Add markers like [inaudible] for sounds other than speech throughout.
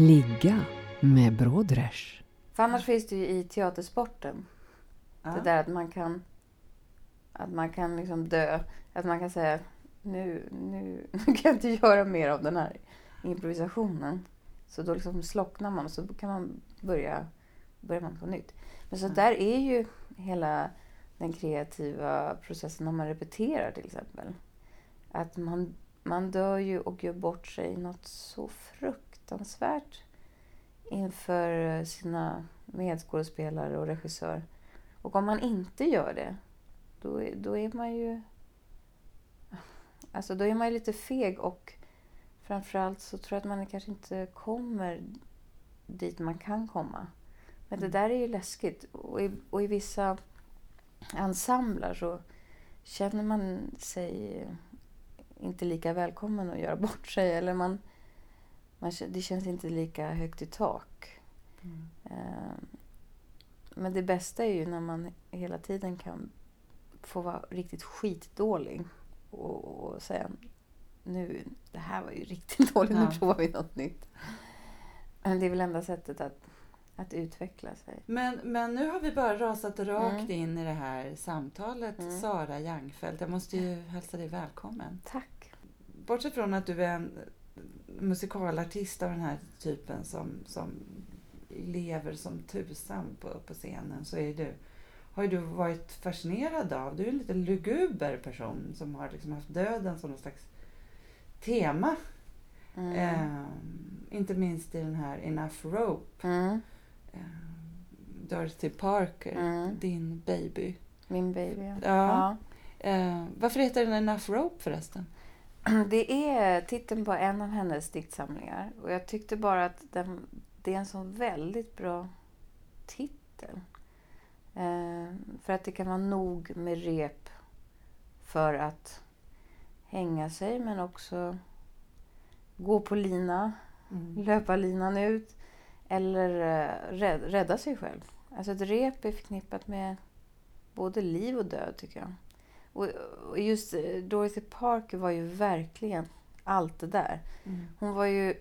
Ligga med Brodrej. För annars finns det ju i teatersporten. Ja. Det där att man kan att man kan liksom dö. Att man kan säga nu, nu, [laughs] nu kan jag inte göra mer av den här improvisationen. Så då liksom slocknar man och så kan man börja, börjar man på nytt. Men så där är ju hela den kreativa processen när man repeterar till exempel. Att man, man dör ju och gör bort sig något så fruktansvärt inför sina medskådespelare och regissör. Och om man inte gör det, då, då är man ju... Alltså då är man ju lite feg och framförallt så tror jag att man kanske inte kommer dit man kan komma. Men det där är ju läskigt. Och i, och i vissa ensembler så känner man sig inte lika välkommen att göra bort sig. Eller man, man, det känns inte lika högt i tak. Eh, Men det bästa är ju när man hela tiden kan få vara riktigt skitdålig och, och säga nu, det här var ju riktigt [laughs] dåligt, nu Ja. provar vi något nytt. Men det är väl enda sättet att, att utveckla sig. Men, men nu har vi bara rasat rakt Mm. in i det här samtalet. Mm. Sara Jangfeldt, jag måste ju hälsa dig välkommen. Tack! Bortsett från att du är en musikalartist av den här typen som, som lever som tusan på, på scenen så är du, har ju du varit fascinerad av, du är en lite luguber person som har liksom haft döden som någon slags tema. Mm. Eh, inte minst i den här Enough Rope. Mm. Eh, Dorothy Parker, Mm. din baby. Min baby, ja. Ja. Eh, varför heter den Enough Rope förresten? [clears throat] Det är titeln på en av hennes diktsamlingar. Och jag tyckte bara att den, det är en så väldigt bra titel. Eh, för att det kan vara nog med rep för att hänga sig men också gå på lina, Mm. löpa linan ut eller eh, rädd, rädda sig själv. Alltså ett rep är förknippat med både liv och död tycker jag. Och, just eh, Dorothy Parker var ju verkligen allt det där. Mm. Hon var ju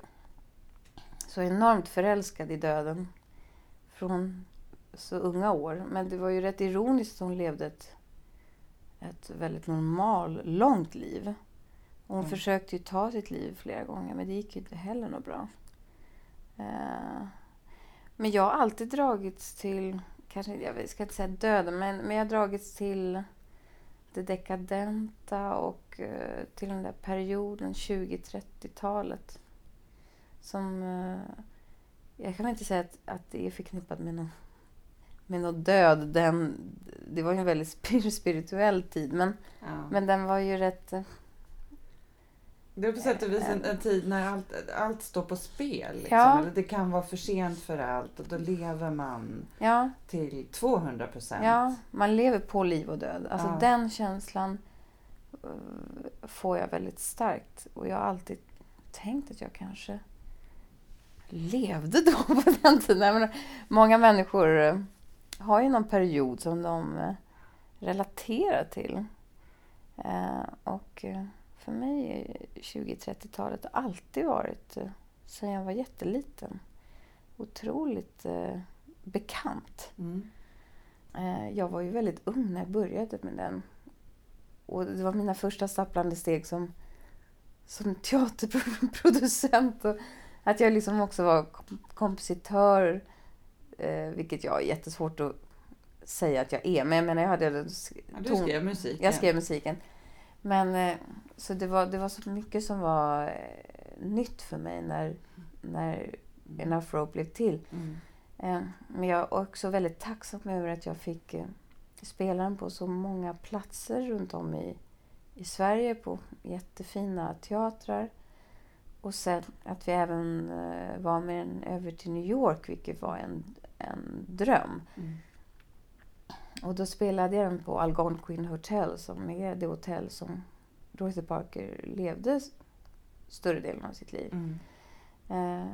så enormt förälskad i döden från så unga år. Men det var ju rätt ironiskt att hon levde ett, ett väldigt normal, långt liv. Och hon Mm. försökte ju ta sitt liv flera gånger men det gick ju inte heller något bra. Eh, men jag har alltid dragits till, kanske, jag ska inte säga döden, men, men jag har dragits till det dekadenta och eh, till den där perioden, 20-30-talet. Som... Eh, jag kan väl inte säga att, att det är förknippat med någon, med någon död. Den, det var ju en väldigt spir- spirituell tid, men, Ja. men den var ju rätt... det är på sätt och vis en, en tid när allt, allt står på spel. Liksom. Ja. Eller det kan vara för sent för allt och då lever man Ja, till 200 procent. ja, man lever på liv och död. Alltså Ja. den känslan eh, får jag väldigt starkt. Och jag har alltid tänkt att jag kanske levde [laughs] då på den tiden. Menar, många människor eh, har ju någon period som de eh, relaterar till. Och för mig är 20-30-talet alltid varit, eh, sedan jag var jätteliten, otroligt eh, bekant. Mm. Eh, Jag var ju väldigt ung när jag började med den. Och det var mina första stapplande steg som, som teaterproducent. Och att jag liksom också var kom- kompositör, eh, vilket jag är jättesvårt att säga att jag är. Men jag menar, jag hade... Ja, du skrev musik. Jag skrev musiken. Men eh, så det var, det var så mycket som var eh, nytt för mig när, när Enough Rope blev till. Mm. Eh, Men jag är också väldigt tacksam över att jag fick eh, spelar den på så många platser runt om i, i Sverige på jättefina teatrar. Och sen att vi även var med den över till New York, vilket var en, en dröm. Mm. Och då spelade jag den på Algonquin Hotel som är det hotell som Dorothy Parker levde större delen av sitt liv. Mm. Eh,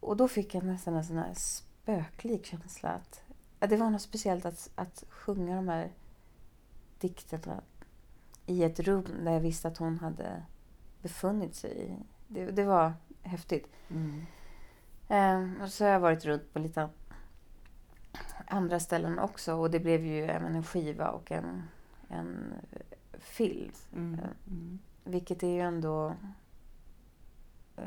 och då fick jag nästan en sån här spöklik känsla. Att, att det var något speciellt att, att sjunga de här dikterna i ett rum där jag visste att hon hade befunnit sig. i. Det, det var häftigt. Mm. Eh, och så har jag varit runt på lite andra ställen också och det blev ju även en skiva och en, en film. Mm. Mm. Vilket är ju ändå eh,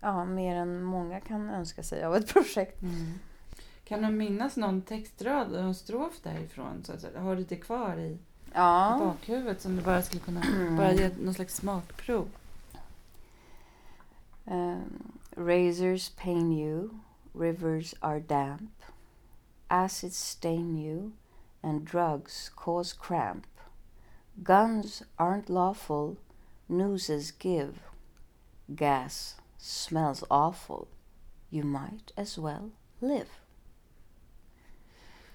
ja, mer än många kan önska sig av ett [laughs] projekt. Mm. Kan du minnas någon textrad, någon strof därifrån? Så att, har du det kvar i, i Ja, bakhuvudet som du bara skulle kunna bara ge någon slags smakprov? Um, razors pain you, rivers are damp, acids stain you, and drugs cause cramp. Guns aren't lawful, nooses give. Gas smells awful, you might as well live.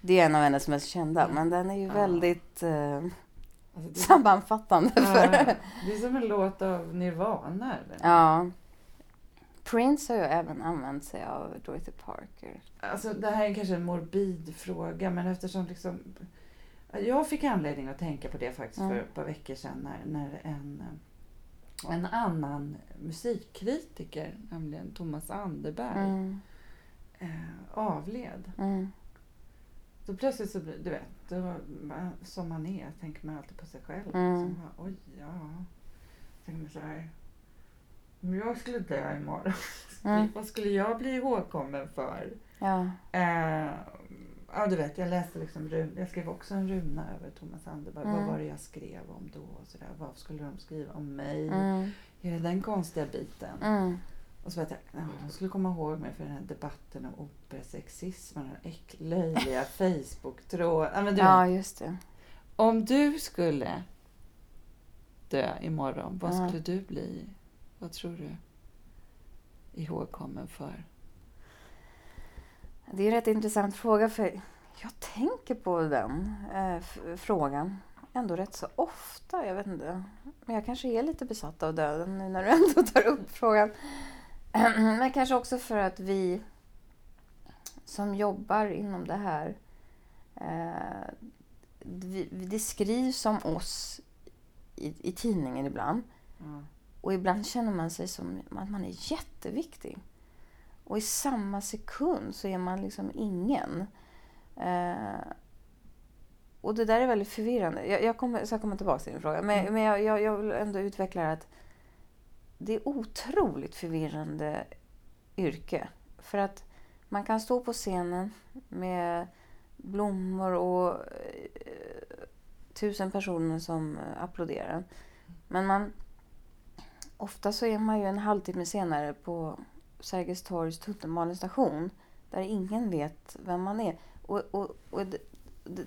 Det är en av hennes mest kända, men den är ju Ja. väldigt eh, Alltså, sammanfattande. För, ja, det är som en låt av Nirvana. Eller? Ja. Prince har ju även använt sig av Dorothy Parker. Alltså, det här är kanske en morbid fråga, men eftersom liksom... Jag fick anledning att tänka på det faktiskt för ett par veckor sedan när, när en, en annan musikkritiker, nämligen Thomas Anderberg, Mm. eh, avled. Mm. Då plötsligt så du vet, då, som man är, tänker man alltid på sig själv. Mm. Så bara, Oj, ja. Tänker man så här. Om jag skulle dö imorgon, Mm. [laughs] vad skulle jag bli ihågkommen för? Ja. Eh, ja, du vet, jag läste liksom jag skrev också en runa över Thomas Anderberg. Mm. Vad var det jag skrev om då? Och så där. Vad skulle de skriva om mig? Mm. Hela den konstiga biten. Mm. Och så vet jag, ja, de skulle komma ihåg mig för den här debatten om operasexism och den äck- löjliga [laughs] Facebook-tråden. Ja, just det. om du skulle dö imorgon, vad skulle du bli? Vad tror du? Ihågkommen för? Det är en rätt intressant fråga för jag tänker på den eh, frågan ändå rätt så ofta. Jag vet inte. Men jag kanske är lite besatt av döden nu när du ändå tar upp frågan. [clears throat] Men kanske också för att vi som jobbar inom det här eh, vi, det skrivs om oss i, i tidningen ibland. Ja. Och ibland känner man sig som att man är jätteviktig. Och i samma sekund så är man liksom ingen. Eh, och det där är väldigt förvirrande. Jag, jag kommer, ska komma tillbaka till din fråga. Men, Mm. men jag, jag, jag vill ändå utveckla det att det är otroligt förvirrande yrke. För att man kan stå på scenen med blommor och eh, tusen personer som eh, applåderar. Men man, ofta så är man ju en halvtimme senare på Sergels torgs tunnelbanestation där ingen vet vem man är. Och, och, och det,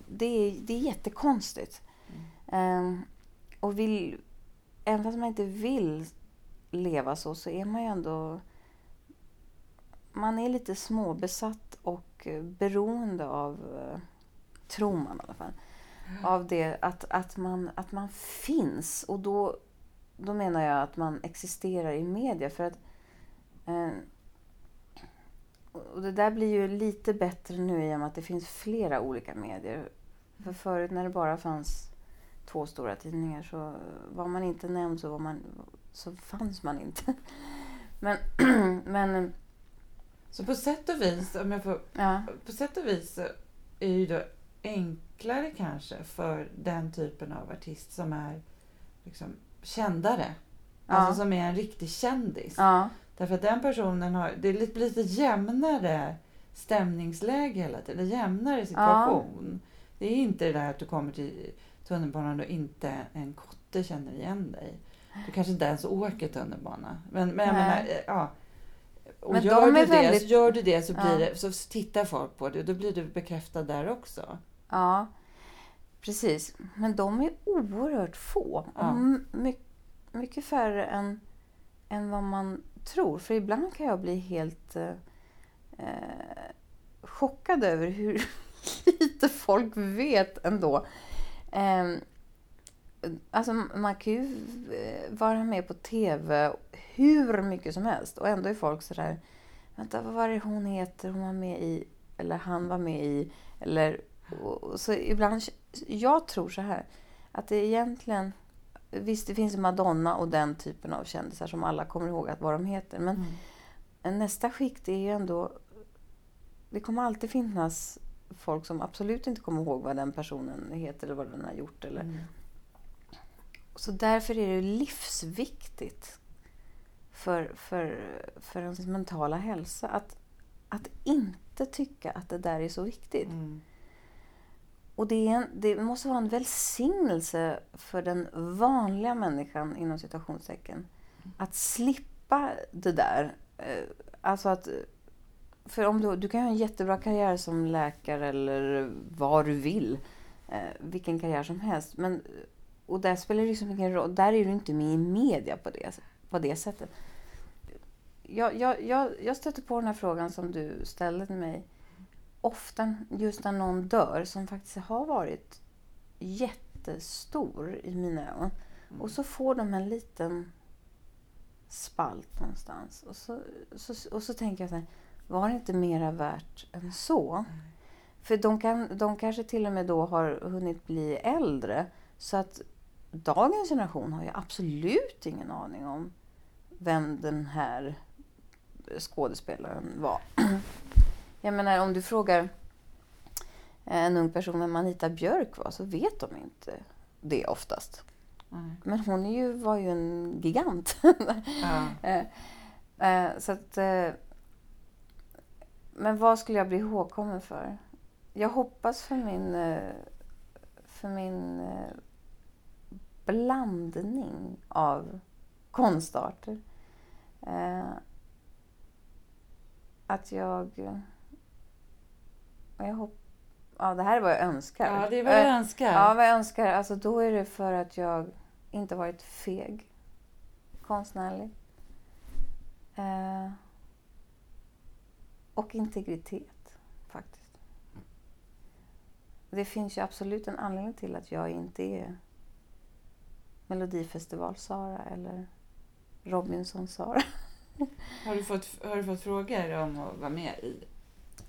det, är, det är jättekonstigt. Ehm, och vill, även fast man inte vill leva så, så är man ju ändå... Man är lite småbesatt och beroende av, eh, tror man i alla fall, av det att, att, man, att man finns. Och då, då menar jag att man existerar i media. För att, och det där blir ju lite bättre nu i och med att det finns flera olika medier. För förut när det bara fanns två stora tidningar så var man inte nämnd så, var man, så fanns man inte. [laughs] Men, [clears throat] men Så på sätt och vis, om jag får, ja. på sätt och vis är ju då enklare kanske för den typen av artist som är liksom kändare. Alltså Ja. som är en riktig kändis. Ja, Därför att den personen har, det är lite, lite jämnare stämningsläge hela tiden, jämnare situation. Det är inte det där att du kommer till tunnelbanan och inte en kotte känner igen dig. Du kanske inte ens åker tunnelbana. Men, men jag menar, eh, ja. Och Men gör, de du är det, väldigt- så gör du det så, blir Ja. det, så tittar folk på det och då blir du bekräftad där också. Ja, precis. Men de är oerhört få. Ja. My- mycket färre än, än vad man tror. För ibland kan jag bli helt eh, eh chockad över hur [laughs] lite folk vet ändå. Eh, alltså man kan ju eh, vara med på TV hur mycket som helst och ändå är folk sådär Vänta, vad var det hon heter? Hon var med i, eller han var med i, eller och, och så ibland, jag tror så här, att det egentligen, visst det finns Madonna och den typen av kändisar som alla kommer ihåg att vad de heter, men Mm. nästa skikt är ju ändå, det kommer alltid finnas folk som absolut inte kommer ihåg vad den personen heter eller vad den har gjort. Eller. Mm. Så därför är det livsviktigt för, för, för ens mentala hälsa att, att inte tycka att det där är så viktigt. Mm. Och det, en, det måste vara en välsignelse för den vanliga människan inom citationstecken att slippa det där. Eh, alltså att, för om du, du kan ha en jättebra karriär som läkare eller vad du vill. Eh, vilken karriär som helst. Men, och där spelar det liksom ingen roll. Där är du inte med i media på det, på det sättet. Jag, jag, jag, jag stötte på den här frågan som du ställde till mig ofta just när någon dör som faktiskt har varit jättestor i mina ögon. Och så får de en liten spalt någonstans. Och så, så, och så tänker jag så här, var det inte mera värt än så? För de, kan, de kanske till och med då har hunnit bli äldre. Så att dagens generation har ju absolut ingen aning om vem den här skådespelaren var. Jag menar om du frågar en ung person vem Anita Björk var så vet de inte det oftast. Nej. Men hon ju, var ju en gigant. [laughs] Eh, eh, så att, eh, men vad skulle jag bli ihågkommen för? Jag hoppas för min, eh, för min eh, blandning av konstarter. Eh, att jag... Jag hopp, ja, det här är vad jag önskar. ja, det är vad jag önskar. Ja, vad jag önskar. Alltså, då är det för att jag inte varit feg konstnärligt. Eh, och integritet, faktiskt. Det finns ju absolut en anledning till att jag inte är Melodifestival-Sara eller Robinson-Sara. Har, du fått, har du fått frågor om att vara med i?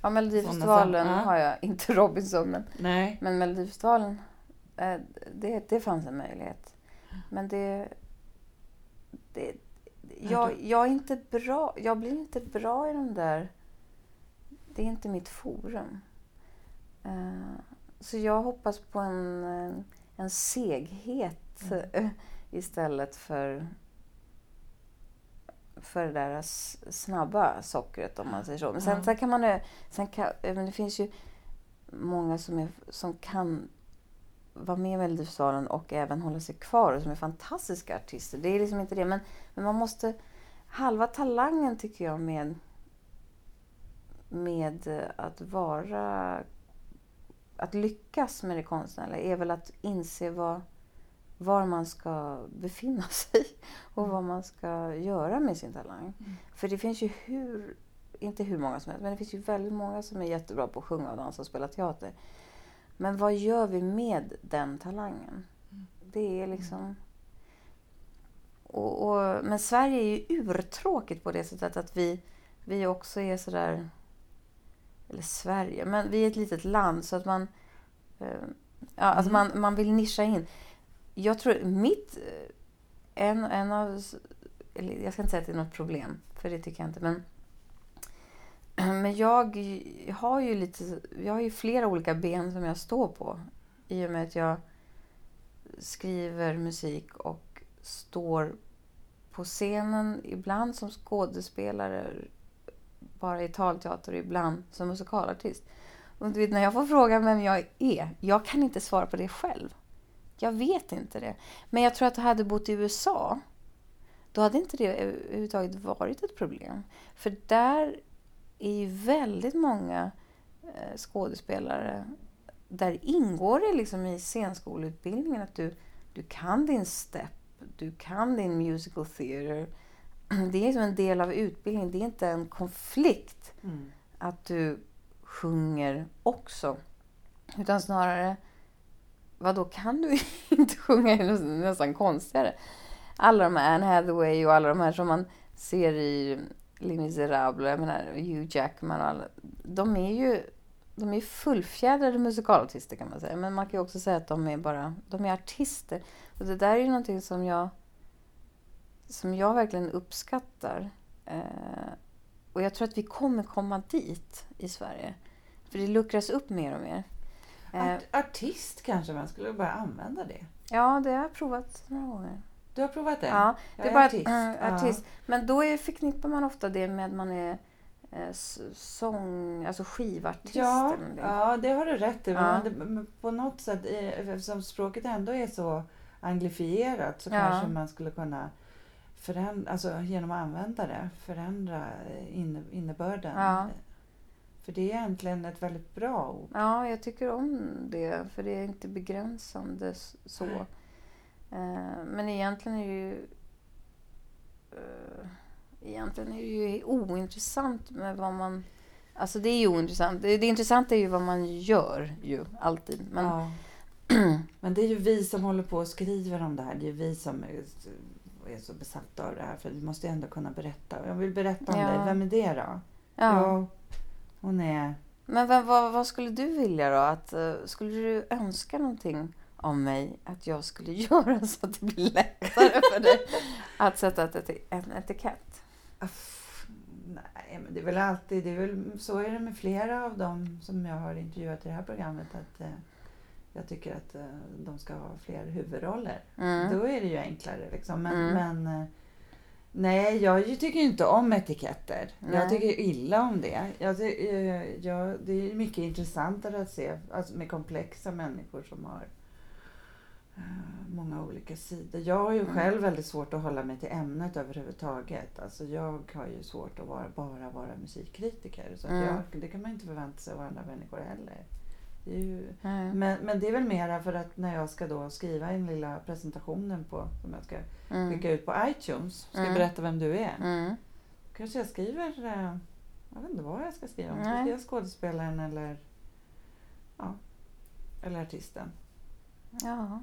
Ja, Melodifestivalen sam- har jag, [laughs] inte Robinson, men Nej. Men Melodifestivalen, eh, det, det fanns en möjlighet. Men det... det jag, jag är inte bra. Jag blir inte bra i de där... Det är inte mitt forum. Eh, Så jag hoppas på en, en seghet eh, [laughs] istället för för det där snabba sockret om man säger så. Men sen, Ja. sen kan man... Sen kan, eh, men det finns ju många som, är, som kan vara med i Melodifestivalen och även hålla sig kvar och som är fantastiska artister. Det är liksom inte det. Men, men man måste... Halva talangen tycker jag med, med eh, att vara... Att lyckas med det konstnärliga är väl att inse vad, var man ska befinna [laughs] sig och vad man ska göra med sin talang. Mm. För det finns ju hur, inte hur många som helst, men det finns ju väldigt många som är jättebra på att sjunga och dansa och spela teater. Men vad gör vi med den talangen? Det är liksom... Och, och, men Sverige är ju urtråkigt på det sättet att vi, vi också är sådär... Eller Sverige, men vi är ett litet land så att man... Eh, ja, alltså Mm. man, man vill nischa in. Jag tror mitt... Eh, en, en av... Eller jag ska inte säga att det är något problem, för det tycker jag inte. Men, [clears throat] men jag har ju lite... Jag har ju flera olika ben som jag står på. I och med att jag skriver musik och står på scenen ibland som skådespelare bara i talteater och ibland som musikalartist. Och du vet, när jag får frågan vem jag är, jag kan inte svara på det själv. Jag vet inte det. Men jag tror att hade bott i USA, då hade inte det överhuvudtaget varit ett problem. För där är ju väldigt många eh, skådespelare där ingår det liksom i scenskoleutbildningen att du, du kan din step, du kan din musical theater. [clears throat] Det är liksom en del av utbildningen, det är inte en konflikt Mm. att du sjunger också. Utan snarare, vad då kan du [laughs] inte sjunga är nästan konstigare. Alla de här Anne Hathaway och alla de här som man ser i Les Misérables, jag menar Hugh Jackman och alla. De är ju de är fullfjädrade musikalartister kan man säga. Men man kan ju också säga att de är bara, de är artister. Och det där är ju någonting som jag, som jag verkligen uppskattar. Eh, och jag tror att vi kommer komma dit i Sverige. För det luckras upp mer och mer. Eh, Art, artist kanske man skulle börja använda det. ja, det har jag provat några gånger. Du har provat det? Ja, det Jag är bara artist. artist. Ja. Men då är, förknippar man ofta det med att man är eh, sång, alltså skivartist. Ja, någonting. ja, det har du rätt i. Ja. Men på något sätt, eh, eftersom språket ändå är så anglifierat så Ja. kanske man skulle kunna förändra, alltså genom att använda det, förändra inne, innebörden. Ja. För det är egentligen ett väldigt bra ord. Ja, jag tycker om det. För det är inte begränsande så. Eh, men egentligen är det ju... eh, egentligen är det ju ointressant med vad man... Alltså det är ju ointressant. Det, det intressanta är ju vad man gör ju, alltid. Men, Ja. [clears throat] Men det är ju vi som håller på och skriver om det här. Det är ju vi som är, så besatta av det här. För vi måste ju ändå kunna berätta. Jag vill berätta om Ja. dig. Vem är det då? ja. Hon är... Men vad, vad, vad skulle du vilja då? Att, eh, skulle du önska någonting av mig att jag skulle [laughs] göra så att det blir lättare för dig att sätta ett, en etikett? Aff, Nej, men det är väl alltid... Det är väl, så är det med flera av dem som jag har intervjuat i det här programmet. Att eh, jag tycker att eh, de ska ha fler huvudroller. Mm. Då är det ju enklare. Liksom. Men, Mm. men eh, nej, jag tycker inte om etiketter. Nej. Jag tycker illa om det. Jag, eh, jag, det är mycket intressantare att se alltså, med komplexa människor som har eh, många olika sidor. Jag har ju Mm. själv väldigt svårt att hålla mig till ämnet överhuvudtaget. Alltså jag har ju svårt att vara, bara vara musikkritiker. Så Mm. jag, det kan man inte förvänta sig av andra människor heller. Mm. men, men det är väl mera för att när jag ska då skriva den lilla presentationen på, som jag ska Mm. skicka ut på iTunes, ska Mm. berätta vem du är. Mm. Kanske jag skriver, eh, jag vet inte vad jag ska skriva om. Ska jag skriva skådespelaren eller, ja, eller artisten? Ja,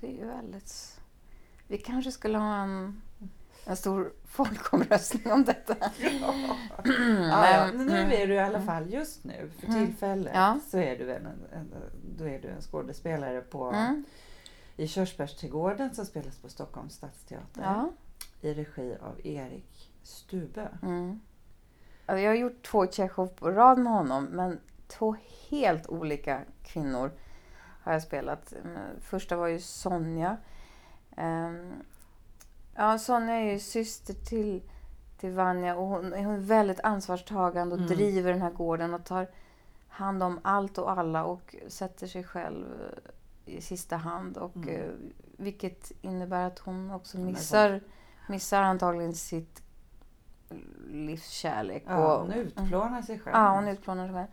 det är ju väldigt... Vi kanske skulle ha en, en stor [laughs] folkomröstning om detta. Ja, [laughs] ja. [clears throat] Men- Nu är du i alla fall just nu, för Mm. tillfället, Ja. så är du en, en, då är du en skådespelare på, Mm. i Körsbärsträdgården som spelas på Stockholms stadsteater Ja. i regi av Erik Stube. Mm. Alltså, Jag har gjort två Tjechov på rad med honom, men två helt olika kvinnor har jag spelat. Mm, Första var ju Sonja. Ehm, Ja, Sonja är ju syster till, till Vanja och hon, hon är väldigt ansvarstagande och Mm. driver den här gården och tar hand om allt och alla och sätter sig själv eh, i sista hand. Och, Mm. eh, vilket innebär att hon också missar, missar antagligen sitt livskärlek. Ja, och, hon utplånar sig själv. Ja, hon utplånar sig själv.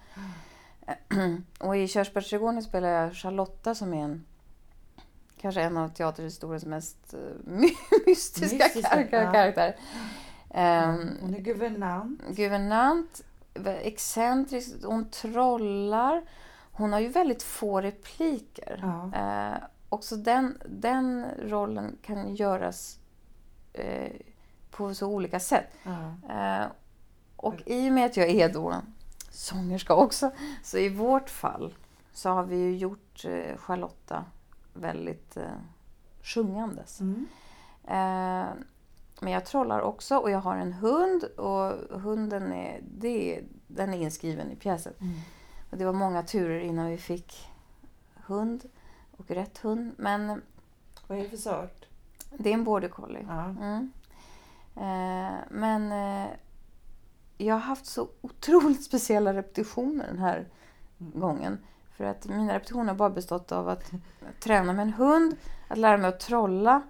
[clears throat] Och i Körsbärsträdgården spelar jag Charlotta som är en kanske en av teaterhistoriens mest eh, my- [laughs] mystiska, Mystiska, kar- ja. karaktärer. Ehm, Hon är guvernant. guvernant, excentrisk, hon trollar. Hon har ju väldigt få repliker. Ja. Eh, också den, den rollen kan göras eh, på så olika sätt. Ja. Eh, och i och med att jag är då sångerska också, så i vårt fall så har vi ju gjort Charlotta väldigt eh, sjungandes. Mm. Eh, men jag trollar också och jag har en hund och hunden är, det, den är inskriven i pjäsen. Mm. Och det var många turer innan vi fick hund och rätt hund. Men Vad är det för sort? det är en border collie. Ja. Mm. Eh, men eh, jag har haft så otroligt [laughs] speciella repetitioner den här Mm. gången. För att mina repetitioner har bara bestått av att träna med en hund, att lära mig att trolla.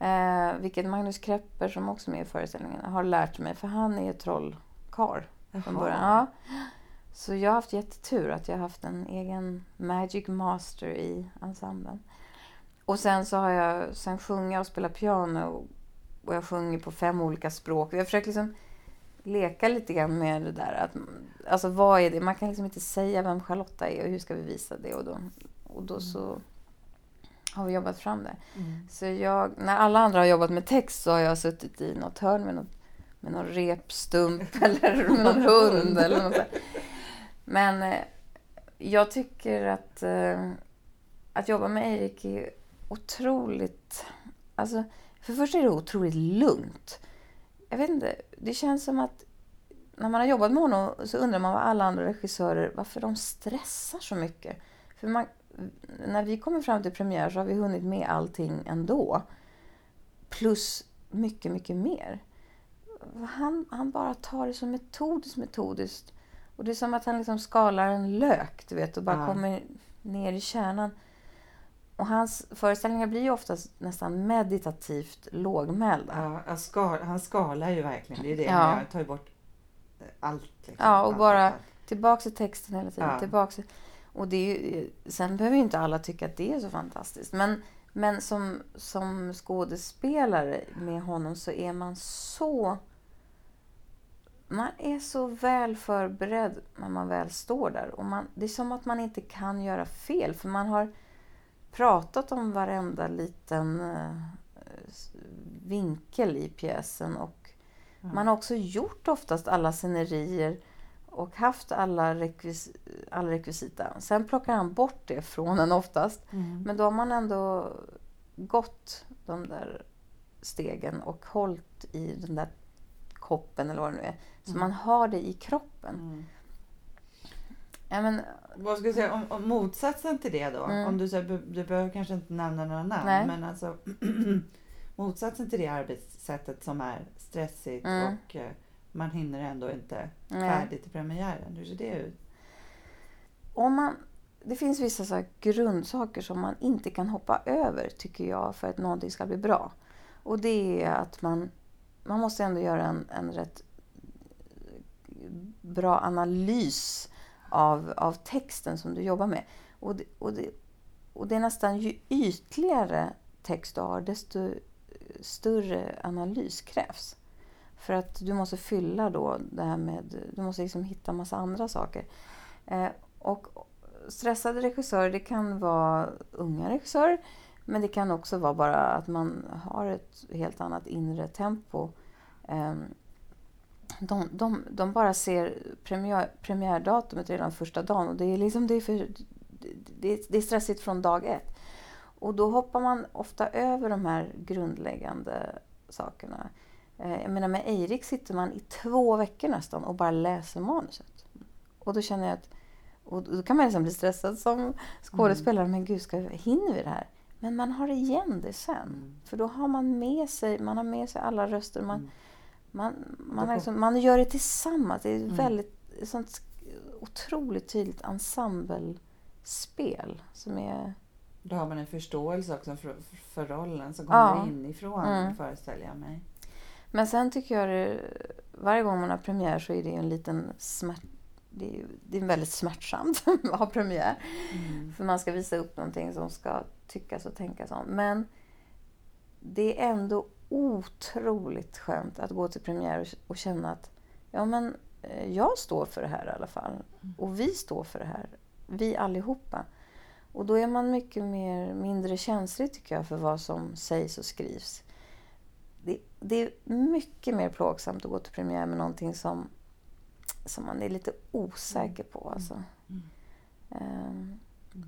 Eh, vilket Magnus Krepper, som också är med i föreställningen, har lärt mig. För han är trollkarl från början. Ja. Så jag har haft jättetur att jag har haft en egen Magic Master i ensemblen. Och sen så har jag, sen sjunger jag och spelar piano och jag sjunger på fem olika språk. Jag försöker liksom leka lite grann med det där. Att, alltså vad är det? Man kan liksom inte säga vem Charlotta är och hur ska vi visa det? Och då, och då så har vi jobbat fram det. Mm. Så jag, när alla andra har jobbat med text så har jag suttit i något hörn med, något, med någon repstump [laughs] eller med någon [laughs] hund eller något sånt. Men eh, jag tycker att, eh, att jobba med Erik är otroligt... Alltså, för det första är det otroligt lugnt. Jag vet inte, det känns som att när man har jobbat med honom så undrar man vad alla andra regissörer, varför de stressar så mycket. För man, när vi kommer fram till premiär så har vi hunnit med allting ändå. Plus mycket, mycket mer. Han, han bara tar det så metodiskt, metodiskt. Och det är som att han liksom skalar en lök, du vet, och bara Ja. kommer ner i kärnan. Och hans föreställningar blir ju oftast nästan meditativt lågmälda. Ja, jag skal, han skalar ju verkligen. Det är det Ja. gör. tar ju bort allt. Liksom. Ja, och Allt, bara- allt. Tillbaks till texten hela tiden. Ja. Tillbaks till, och det är ju, sen behöver ju inte alla tycka att det är så fantastiskt. Men, men som, som skådespelare med honom så är man så... Man är så väl förberedd när man väl står där. Och man, det är som att man inte kan göra fel. För man har pratat om varenda liten eh, vinkel i pjäsen. Och man har också gjort oftast alla scenerier och haft alla, rekvis, alla rekvisita. Sen plockar han bort det från en oftast. Mm. Men då har man ändå gått de där stegen och hållit i den där koppen eller vad det nu är. Så Mm. man har det i kroppen. Mm. Ja, men, Vad ska jag säga, om, om motsatsen till det då? Mm. Om du, säger, du behöver kanske inte nämna några namn, Nej. men alltså [clears throat] motsatsen till det arbetssättet som är stressigt Mm. och eh, man hinner ändå inte färdigt till premiären. Hur ser det ut? om man, det finns vissa så här grundsaker som man inte kan hoppa över, tycker jag, för att någonting ska bli bra. Och det är att man, man måste ändå göra en, en rätt bra analys av, av texten som du jobbar med. Och det, och, det, och det är nästan ju ytligare text du har, desto större analys krävs. För att du måste fylla då det här med, du måste liksom hitta massa andra saker. Eh, och stressade regissörer, det kan vara unga regissörer, men det kan också vara bara att man har ett helt annat inre tempo. Eh, de, de, de bara ser premiär, premiärdatumet redan första dagen och det är, liksom, det, är för, det, det är stressigt från dag ett. Och då hoppar man ofta över de här grundläggande sakerna. Eh, Jag menar med Eirik sitter man i två veckor nästan och bara läser manuset. Och då känner jag att, och då kan man liksom bli stressad som skådespelare. Men gud, ska, hinner vi det här? Men man har igen det sen. Mm. För då har man med sig, man har med sig alla röster. Man, Mm. Man, man, liksom, man gör det tillsammans. Det är Mm. väldigt ett sånt otroligt tydligt ensemblespel. Som är, Då har man en förståelse också för, för rollen som Ja. kommer inifrån, Mm. föreställer jag mig. men sen tycker jag det, varje gång man har premiär så är det en liten smärt, det är, det är väldigt smärtsamt [laughs] att ha premiär. Mm. För man ska visa upp någonting som ska tyckas och tänkas om. Men det är ändå otroligt skönt att gå till premiär och, känna att ja, men, eh, jag står för det här i alla fall. Och vi står för det här. Vi allihopa. Och då är man mycket mer, mindre känslig tycker jag för vad som sägs och skrivs. Det, det är mycket mer plågsamt att gå till premiär med någonting som, som man är lite osäker på. Alltså. Mm. Ehm,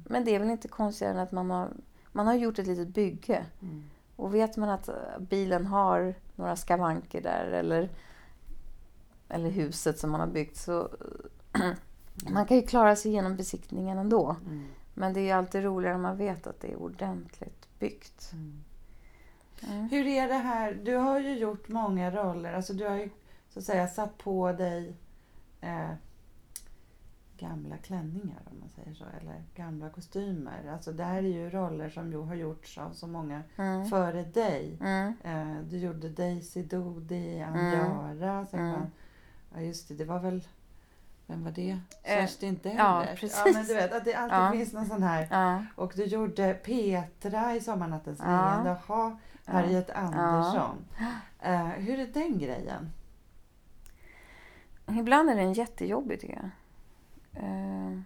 men det är väl inte konstigare än att man har, man har gjort ett litet bygge. Mm. Och vet man att eh, bilen har några skavanker där eller, eller huset som man har byggt så [clears throat] man kan ju klara sig igenom besiktningen ändå. Mm. Men det är ju alltid roligare när man vet att det är ordentligt byggt. Mm. Mm. Hur är det här? Du har ju gjort många roller. Alltså du har ju så att säga satt på dig eh, gamla klänningar om man säger så. Eller gamla kostymer. Alltså det här är ju roller som ju har gjorts av så många Mm. före dig. Mm. Eh, du gjorde Daisy Dodi, Mm. Anjara. Mm. var, ja just det, det var väl Vem var det? Eh, Kerstin Dellert? ja, Ja, precis. men du vet att det alltid Ja. finns någon sån här. Ja, Och du gjorde Petra i Sommarnattens Ja. leende. Jaha, Harriet Andersson. Eh, hur är den grejen? Ibland är den jättejobbig tycker jag. Eh,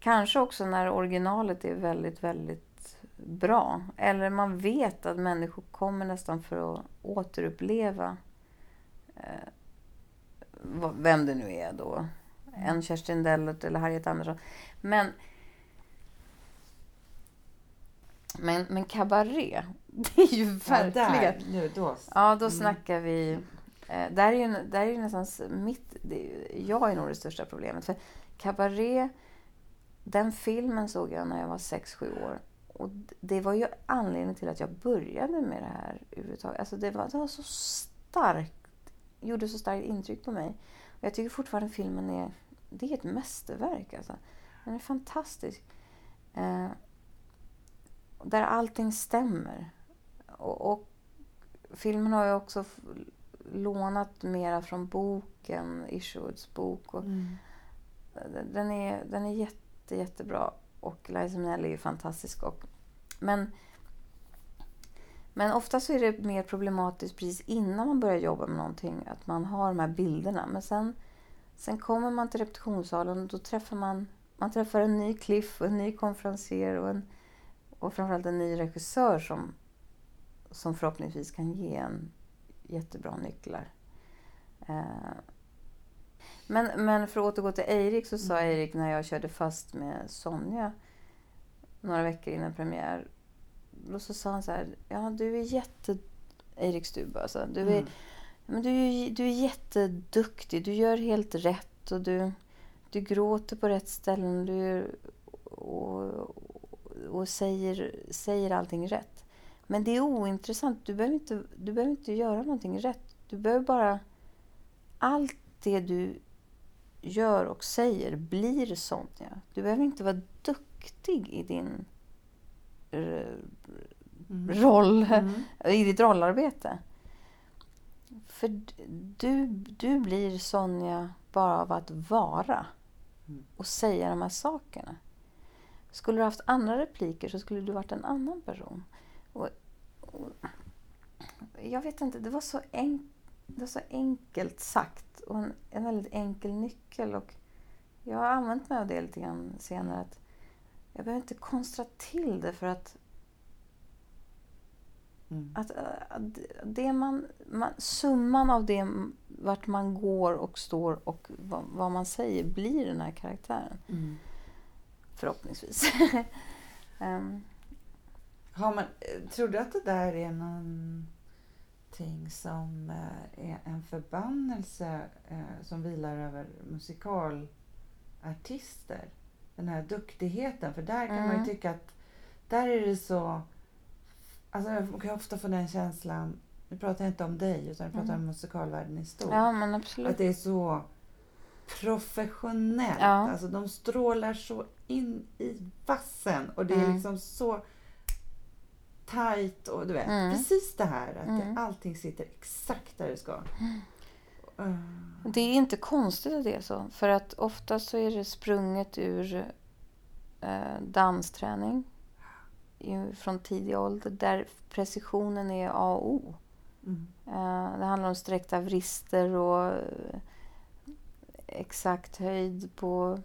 kanske också när originalet är väldigt, väldigt bra. Eller man vet att människor kommer nästan för att återuppleva eh, vem det nu är då. En Kerstin Dellert eller Harriet Andersson. Men men, men kabaré, [laughs] det är ju verkligen... Ja, där, nu, då. Ja, då Mm. snackar vi... Eh, där, är ju, där är ju nästan mitt... Det, jag är nog det största problemet. För Cabaret, den filmen såg jag när jag var 6-7 år. Och det var ju anledningen till att jag började med det här överhuvudtaget. Alltså det var, det var så starkt, gjorde så starkt intryck på mig. Och jag tycker fortfarande filmen är, det är ett mästerverk. Alltså. Den är fantastisk. Eh, där allting stämmer. Och, och filmen har ju också lånat mera från boken, Ishoods bok. Och Mm. den, är, den är jätte, jättebra. Och Liza Minnelli är ju fantastisk. Och, men, men ofta så är det mer problematiskt precis innan man börjar jobba med någonting. Att man har de här bilderna. Men sen, sen kommer man till repetitionssalen och då träffar man, man träffar en ny Cliff och en ny konferencier och, en, och framförallt en ny regissör som, som förhoppningsvis kan ge en jättebra nycklar. Eh, men, men för att återgå till Eirik så sa Mm. Eirik när jag körde fast med Sonja några veckor innan premiär. Då så sa han så här, ja du är jätte... Eirik Stube alltså. Du är, Mm. men du, är- du är jätteduktig, du gör helt rätt och du, du gråter på rätt ställen du, gör- och, och säger, säger allting rätt. Men det är ointressant, du behöver, inte, du behöver inte göra någonting rätt. Du behöver bara... Allt det du gör och säger blir Sonja. Du behöver inte vara duktig i din Mm. roll Mm. i ditt rollarbete. För du, du blir Sonja bara av att vara Mm. och säga de här sakerna. Skulle du haft andra repliker så skulle du varit en annan person. Och, och, jag vet inte, det var så, en, det var så enkelt sagt och en, en väldigt enkel nyckel. Och jag har använt mig av det lite grann senare. Att jag behöver inte konstra till det för att Mm. att, äh, det man, man, summan av det vart man går och står och vad, vad man säger blir den här karaktären. Mm. Förhoppningsvis. [laughs] Ehm, Har man, eh, tror du att det där är någonting som eh, är en förbannelse eh, som vilar över musikalartister? Den här duktigheten. För där kan man Mm. ju tycka att där är det så... Alltså jag kan ofta få den känslan, nu pratar jag inte om dig utan jag pratar Mm. om musikalvärlden i stort. ja, men absolut. Att det är så professionellt. Ja. Alltså de strålar så in i vassen och det är Mm. liksom så tajt och du vet, Mm. precis det här att Mm. det, allting sitter exakt där det ska. Det är inte konstigt att det är så. För att ofta så är det sprunget ur eh, dansträning från tidig ålder där precisionen är A och O. mm. Eh, Det handlar om sträckta vrister och eh, exakt höjd på,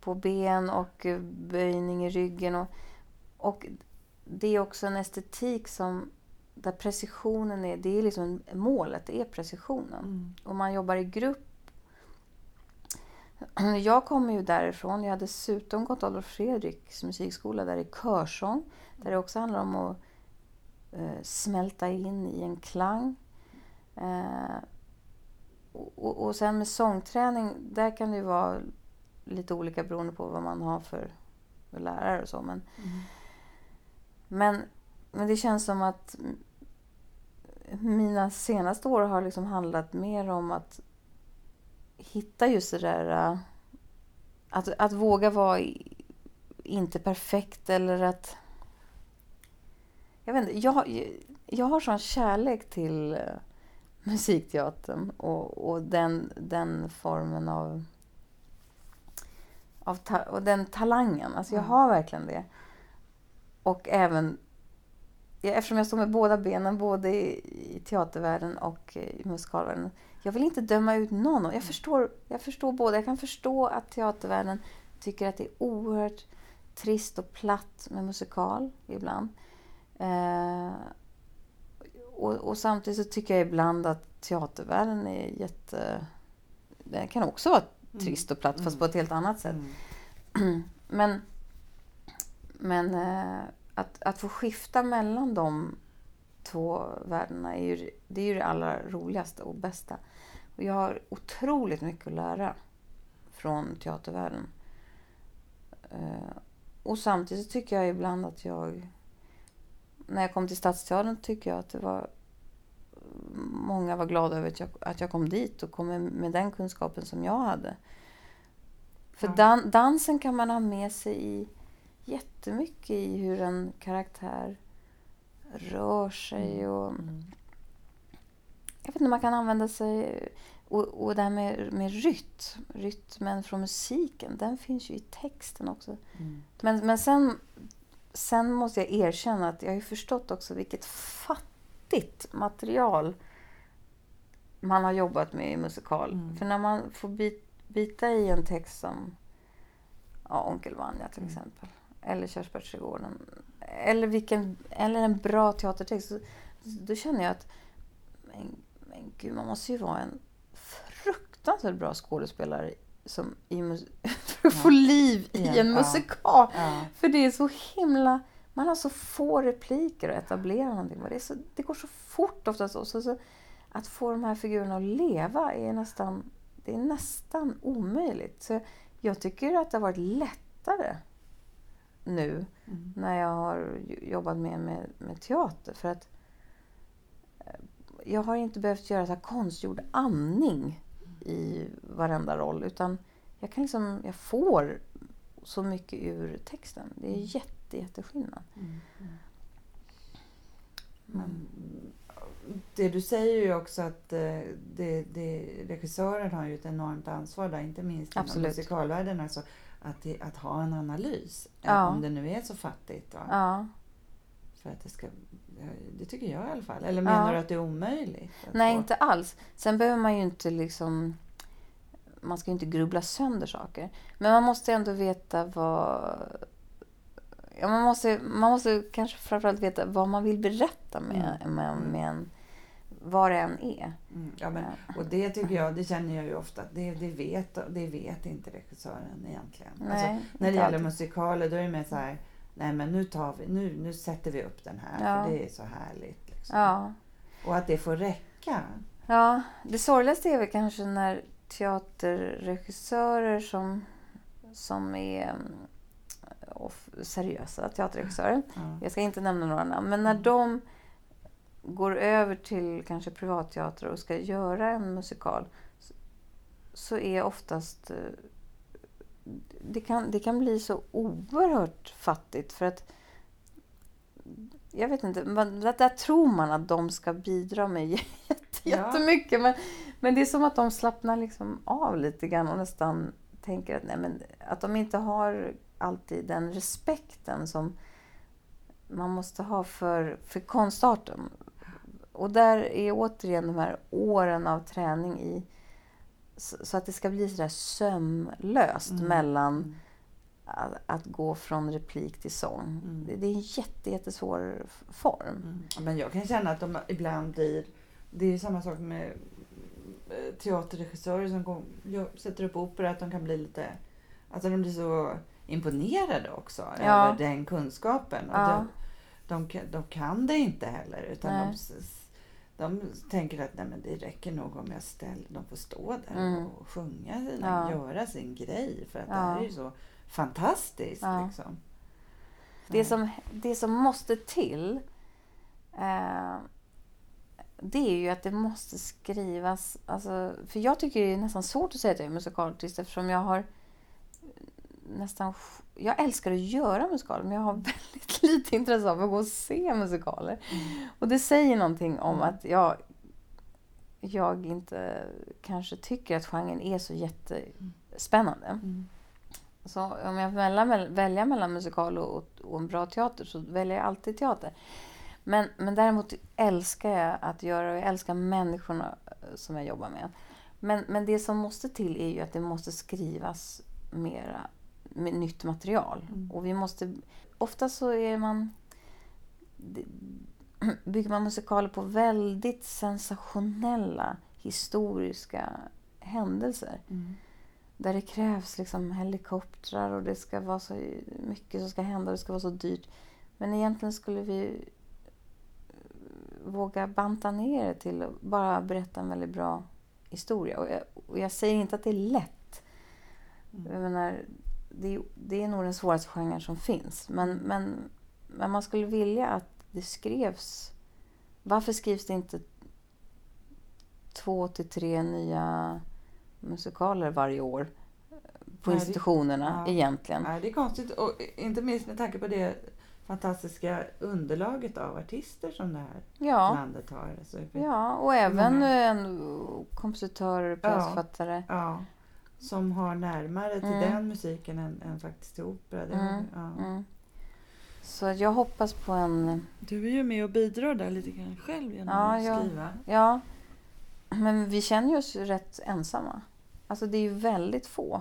på ben och eh, böjning i ryggen. Och, och det är också en estetik som där precisionen är, det är liksom målet, det är precisionen. Mm. Och man jobbar i grupp. [clears throat] Jag kommer ju därifrån. Jag hade dessutom gått Adolf Fredriks musikskola där det är körsång. Där det också handlar om att eh, smälta in i en klang. Eh, och, och- sen med sångträning, där kan det ju vara lite olika beroende på vad man har för, för lärare och så. Men, Mm. Men, men det känns som att mina senaste år har liksom handlat mer om att hitta just det där... äh, Att, att våga vara inte perfekt eller att... Jag vet inte, jag, jag har sån kärlek till äh, musikteatern och, och den, den formen av, av ta, och den talangen. Alltså jag Mm. har verkligen det. Och även ja, eftersom jag står med båda benen både i, teatervärlden och i musikalvärlden. Jag vill inte döma ut någon. Jag förstår, jag förstår båda. Jag kan förstå att teatervärlden tycker att det är oerhört trist och platt med musikal ibland. Eh, och, och samtidigt så tycker jag ibland att teatervärlden är jätte... Den kan också vara trist och platt fast Mm. på ett helt annat sätt. Mm. [clears throat] Men, men eh, att, att få skifta mellan de två världarna är ju, det är ju det allra roligaste och bästa. Och jag har otroligt mycket att lära från teatervärlden. Eh, och samtidigt tycker jag ibland att jag... När jag kom till Stadsteatern tycker jag att det var... Många var glada över att jag, att jag kom dit och kom med, med den kunskapen som jag hade. För dan, dansen kan man ha med sig i jättemycket i hur en karaktär rör sig och Mm. jag vet inte, man kan använda sig... Och, och det här med, med rytm, rytmen från musiken, den finns ju i texten också. Mm. Men, men sen, sen måste jag erkänna att jag har ju förstått också vilket fattigt material man har jobbat med i musikal. Mm. För när man får bit, bita i en text som ja, Onkel Vanja till Mm. exempel, eller Körsbärsträdgården, eller, vilken, eller en bra teatertext, så, då känner jag att men, men gud, man måste ju vara en fruktansvärt bra skådespelare som i [laughs] för att få liv i en musikal. För det är så himla... Man har så få repliker att etablera någonting. Det, så, det går så fort oftast. Och så, så, att få de här figurerna att leva är nästan, det är nästan omöjligt. Så jag tycker att det har varit lättare nu Mm. när jag har jobbat mer med, med teater. För att eh, jag har inte behövt göra så här konstgjord andning i varenda roll. Utan jag, kan liksom, jag får så mycket ur texten. Det är jätte, jätteskillnad. Mm. Mm. Men det du säger ju också att eh, det, det, regissören har ju ett enormt ansvar där, inte minst inom Absolut. musikalvärlden. Alltså, att, att ha en analys, eh, Ja. om det nu är så fattigt. Ja. För att det ska, det tycker jag i alla fall. Eller menar du att det är omöjligt? Nej, få- inte alls. Sen behöver man ju inte liksom... Man ska ju inte grubbla sönder saker. Men man måste ändå veta vad... Ja, man, måste, man måste kanske framförallt veta vad man vill berätta med, Mm. med, med en... Vad det än är. Mm, ja, men, Ja. och det tycker jag, det känner jag ju ofta, det, det, vet, det vet inte regissören egentligen. Nej, Alltså, när det gäller alltid. musikaler då är det mer så här, nej men nu, tar vi, nu, nu sätter vi upp den här Ja. för det är så härligt. Liksom. Ja. Och att det får räcka. Ja, det sorgligaste är väl kanske när teaterregissörer som, som är mm, seriösa teaterregissörer, Ja. jag ska inte nämna några namn, men när de går över till kanske privatteater och ska göra en musikal så- är oftast eh, det kan, det kan bli så oerhört fattigt för att jag vet inte, man, där, där tror man att de ska bidra med [laughs] jätte, Ja. jättemycket. Men, men det är som att de slappnar liksom av lite grann och nästan tänker att, nej, men, att de inte har alltid den respekten som man måste ha för, för konstarten. Och där är återigen de här åren av träning i så att det ska bli sådär sömlöst Mm. mellan Mm. att, att gå från replik till sång. Mm. Det, det är en jätte, jättesvår form. Mm. Men jag kan känna att de ibland blir... Det är samma sak med eh, teaterregissörer som går, sätter upp opera, att de kan bli lite... Alltså de blir så imponerade också Ja. över den kunskapen. Och Ja. de, de, kan- de kan det inte heller utan de, Nej. s- de tänker att nej, men det räcker nog om jag ställer, de får stå där Mm. och sjunga sina, Ja. göra sin grej. För att det Ja. här är ju så fantastiskt. Ja. Liksom. Det, som, det som måste till eh, det är ju att det måste skrivas... Alltså, för jag tycker det är nästan svårt att säga att jag är musikalartist eftersom jag har nästan... Jag älskar att göra musikaler men jag har [laughs] väldigt lite intresse av att gå och se musikaler. Mm. Och det säger någonting om Mm. att jag... jag inte kanske tycker att genren är så jättespännande. Mm. Så om jag väljer, välja mellan musikal och, och en bra teater så väljer jag alltid teater. Men, men däremot älskar jag att göra och jag älskar människorna eh, som jag jobbar med. Men, men det som måste till är ju att det måste skrivas mera nytt material. Mm. Och vi måste, ofta så är man [clears throat] bygger man musikaler på väldigt sensationella historiska händelser. Mm. Där det krävs liksom helikoptrar och det ska vara så mycket som ska hända och det ska vara så dyrt. Men egentligen skulle vi eh, våga banta ner det till att bara berätta en väldigt bra historia. Och jag, och jag säger inte att det är lätt. Mm. Jag menar, det, är- det är nog den svåraste genren som finns. Men, men, men man skulle vilja att det skrevs... Varför skrivs det inte två till tre nya musikaler varje år på Nej, det- institutionerna ja. egentligen? Nej, det är konstigt. Och inte minst med tanke på det fantastiska underlaget av artister som det här Ja, landet har. Så, ja och även Många. en kompositör, pjäsförfattare. Ja, som har närmare till Mm. den musiken än, än faktiskt till opera. Det Mm, ja. Mm. Så jag hoppas på en... Du är ju med och bidrar där lite grann själv genom Ja, att ja. skriva. Ja, men vi känner ju oss rätt ensamma. Alltså det är ju väldigt få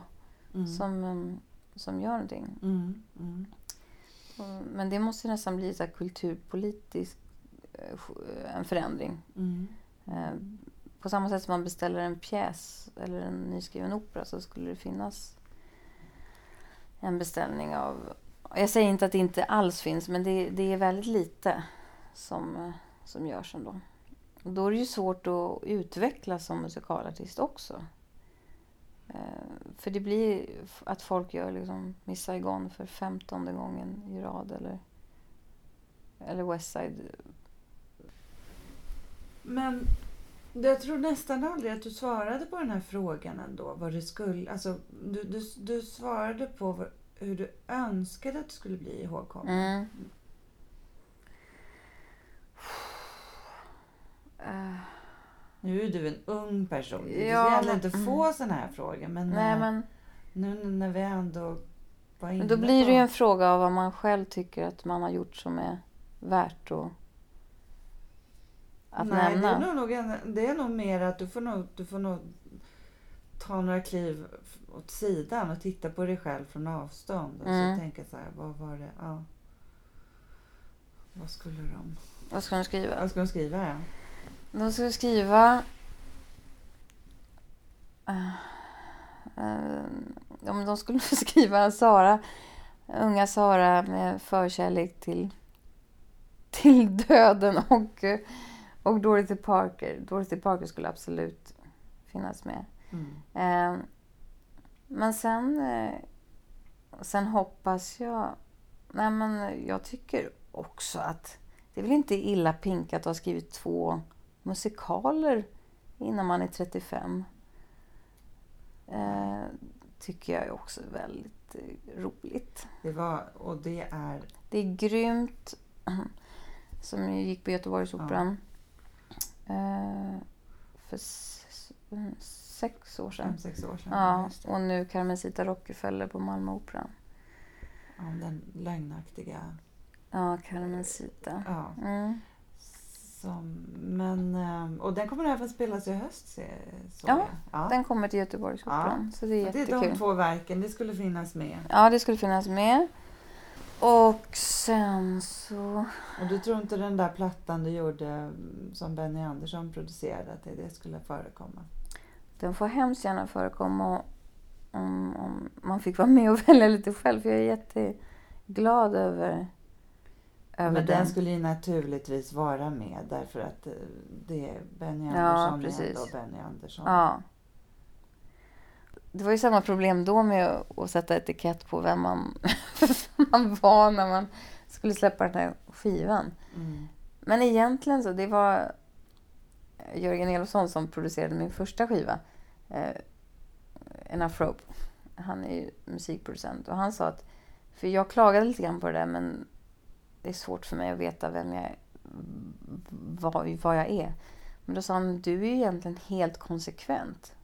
Mm. som, um, som gör någonting. Mm. Mm. Men det måste ju nästan bli så kulturpolitisk eh, en förändring. På samma sätt som man beställer en pjäs eller en nyskriven opera så skulle det finnas en beställning av... Jag säger inte att det inte alls finns, men det, det är väldigt lite som, som görs ändå. Och då är det ju svårt att utvecklas som musikalartist också. Eh, för det blir att folk gör liksom Miss Saigon för femtonde gången i rad eller, eller West Side. Men jag tror nästan aldrig att du svarade på den här frågan ändå. Vad det skulle, alltså, du, du, du svarade på hur du önskade att du skulle bli ihågkommen. Mm. Eh, Nu är du en ung person. Du ska Ja, egentligen men- inte få såna här frågor. Men, Nej, eh, men, nu när vi ändå var inne men då blir det ju en fråga av vad man själv tycker att man har gjort som är värt att, att Nej, nämna. Det är, nog, en, det är nog mer att du får nog, du får nog ta några kliv åt sidan och titta på dig själv från avstånd. Och Mm. så tänka så här, vad var det? Ja. Vad skulle de, Vad ska de skriva? vad ska de skriva? Ja? De ska skriva... men de skulle [laughs] skriva Sara, unga Sara med förkärlek till, till döden och, och Dorothy Parker. Dorothy Parker skulle absolut finnas med. Mm. Eh, men sen, eh, sen hoppas jag... Nej, men jag tycker också att det är väl inte illa pinkat att ha skrivit två musikaler innan man är 35. Eh, tycker jag är också väldigt eh, roligt. Det var, och det är... Det är grymt. [clears throat] Som gick på Göteborgsoperan. Eh, för sex år sedan. Fem, sex år sedan. Ja, och nu Carmencita Rockefeller på Malmöoperan. ja, den lögnaktiga... Ja, Carmencita. Ja, Mm. som, men, eh, och den kommer även spelas i höst, såg Ja, ja. Den kommer till Göteborgsoperan, så det är Så det är de jättekul. två verken, det skulle finnas med. Ja, det skulle finnas med. Och sen så... Och du tror inte den där plattan du gjorde mm, som Benny Andersson producerade, att det, skulle förekomma? Den får hemskt gärna förekomma om, om man fick vara med och [laughs] välja lite själv. För jag är jätteglad över, över Men den. den skulle ju naturligtvis vara med därför att eh, det är Benny Ja, Andersson är precis. ändå Benny Andersson. Ja. Det var ju samma problem då med att- sätta etikett på vem man, [laughs] man [laughs] var när man skulle släppa den här skivan. Mm. Men egentligen så, det var Jörgen Elofsson som producerade min första skiva. Eh, Enough Rope. Han är ju musikproducent och han sa att, för jag klagade lite grann på det där men det är svårt för mig att veta vem jag vad, vad jag är. Men då sa han, du är ju egentligen helt konsekvent.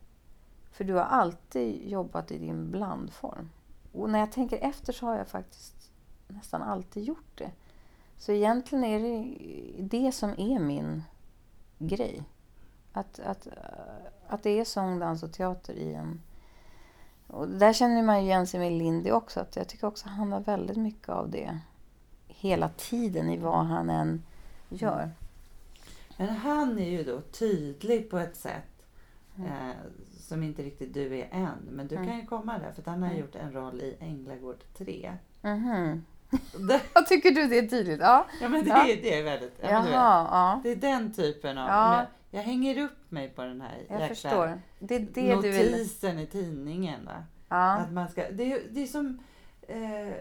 För du har alltid jobbat i din blandform. Och när jag tänker efter så har jag faktiskt nästan alltid gjort det. Så egentligen är det det som är min grej. Att, att, att det är sång, dans och teater i en... Och där känner man ju igen sig med Lindy också. Att jag tycker också han har väldigt mycket av det hela tiden i vad han än gör. Men han är ju då tydlig på ett sätt Mm. eh, som inte riktigt du är än. Men du Mm. kan ju komma där för han har Mm. gjort en roll i Änglagård 3. Mhm. Det, [laughs] Vad tycker du det är tydligt? Ja. ja men det, Ja. är- det är väldigt... Ja, Jaha, ja. det är den typen av... Ja. Men jag hänger upp mig på den här Jag jäkla förstår. Det är det notisen i tidningen. Va? Ja. Att man ska, det, är, det är som... Eh,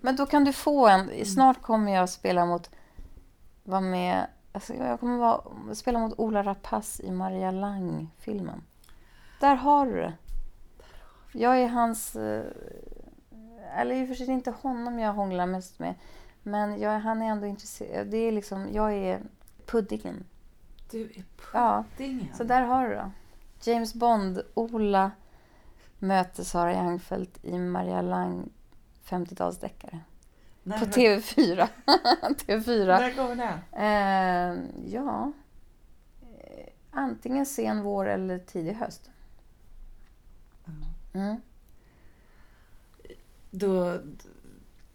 Men då kan du få en... Snart kommer jag spela mot... Vara med... Alltså jag kommer vara, spela mot Ola Rapace i Maria Lang-filmen. Där har du det. Jag är hans... eh, Eller i och för sig inte honom jag hånglar mest med. Men jag, han är ändå intresserad. Det är liksom... Jag är puddingen. du är Ja, puddingen. så där har du det. James Bond, Ola möter Sara Youngfeldt i Maria Lang 50-talsdeckare. När, På TV4. TV4. [laughs] När kommer den? Eh, ja. Antingen sen vår eller tidig höst. Mm. Då,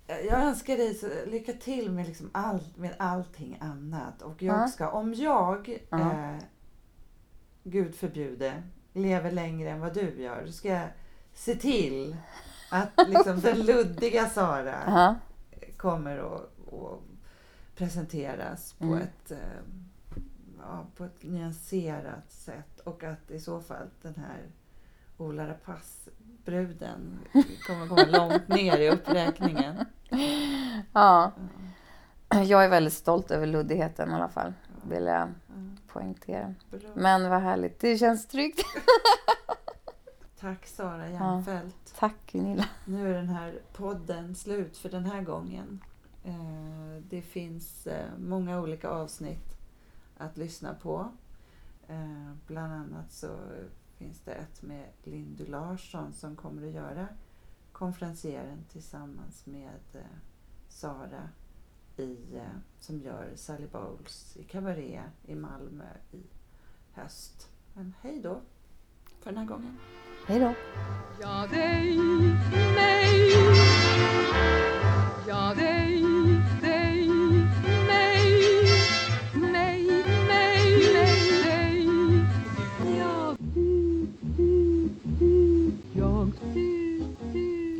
jag önskar dig så, lycka till med, liksom all, med allting annat. Och jag Ja. ska, om jag, Ja. eh, Gud förbjude, lever längre än vad du gör, då ska jag se till att [laughs] liksom, den luddiga Sara kommer att att presenteras på, Mm. ett, eh, ja, på ett nyanserat sätt. Och att i så fall den här Ola Rapace-bruden kommer komma långt ner i uppräkningen. Ja. Jag är väldigt stolt över luddigheten i alla fall. Vill jag Ja, poängtera. bra. Men vad härligt. Det känns tryggt. [laughs] Tack Sara Järnfält. Tack Gunilla. Nu är den här podden slut för den här gången. Eh, Det finns eh, många olika avsnitt att lyssna på. Eh, Bland annat så finns det ett med Lindy Larsson som kommer att göra konferencieren tillsammans med eh, Sara i, eh, som gör Sally Bowles i Cabaret i Malmö i höst. Men hej då för den här gången. Hej då. Ja, dig, mig. Ja, dig, dig,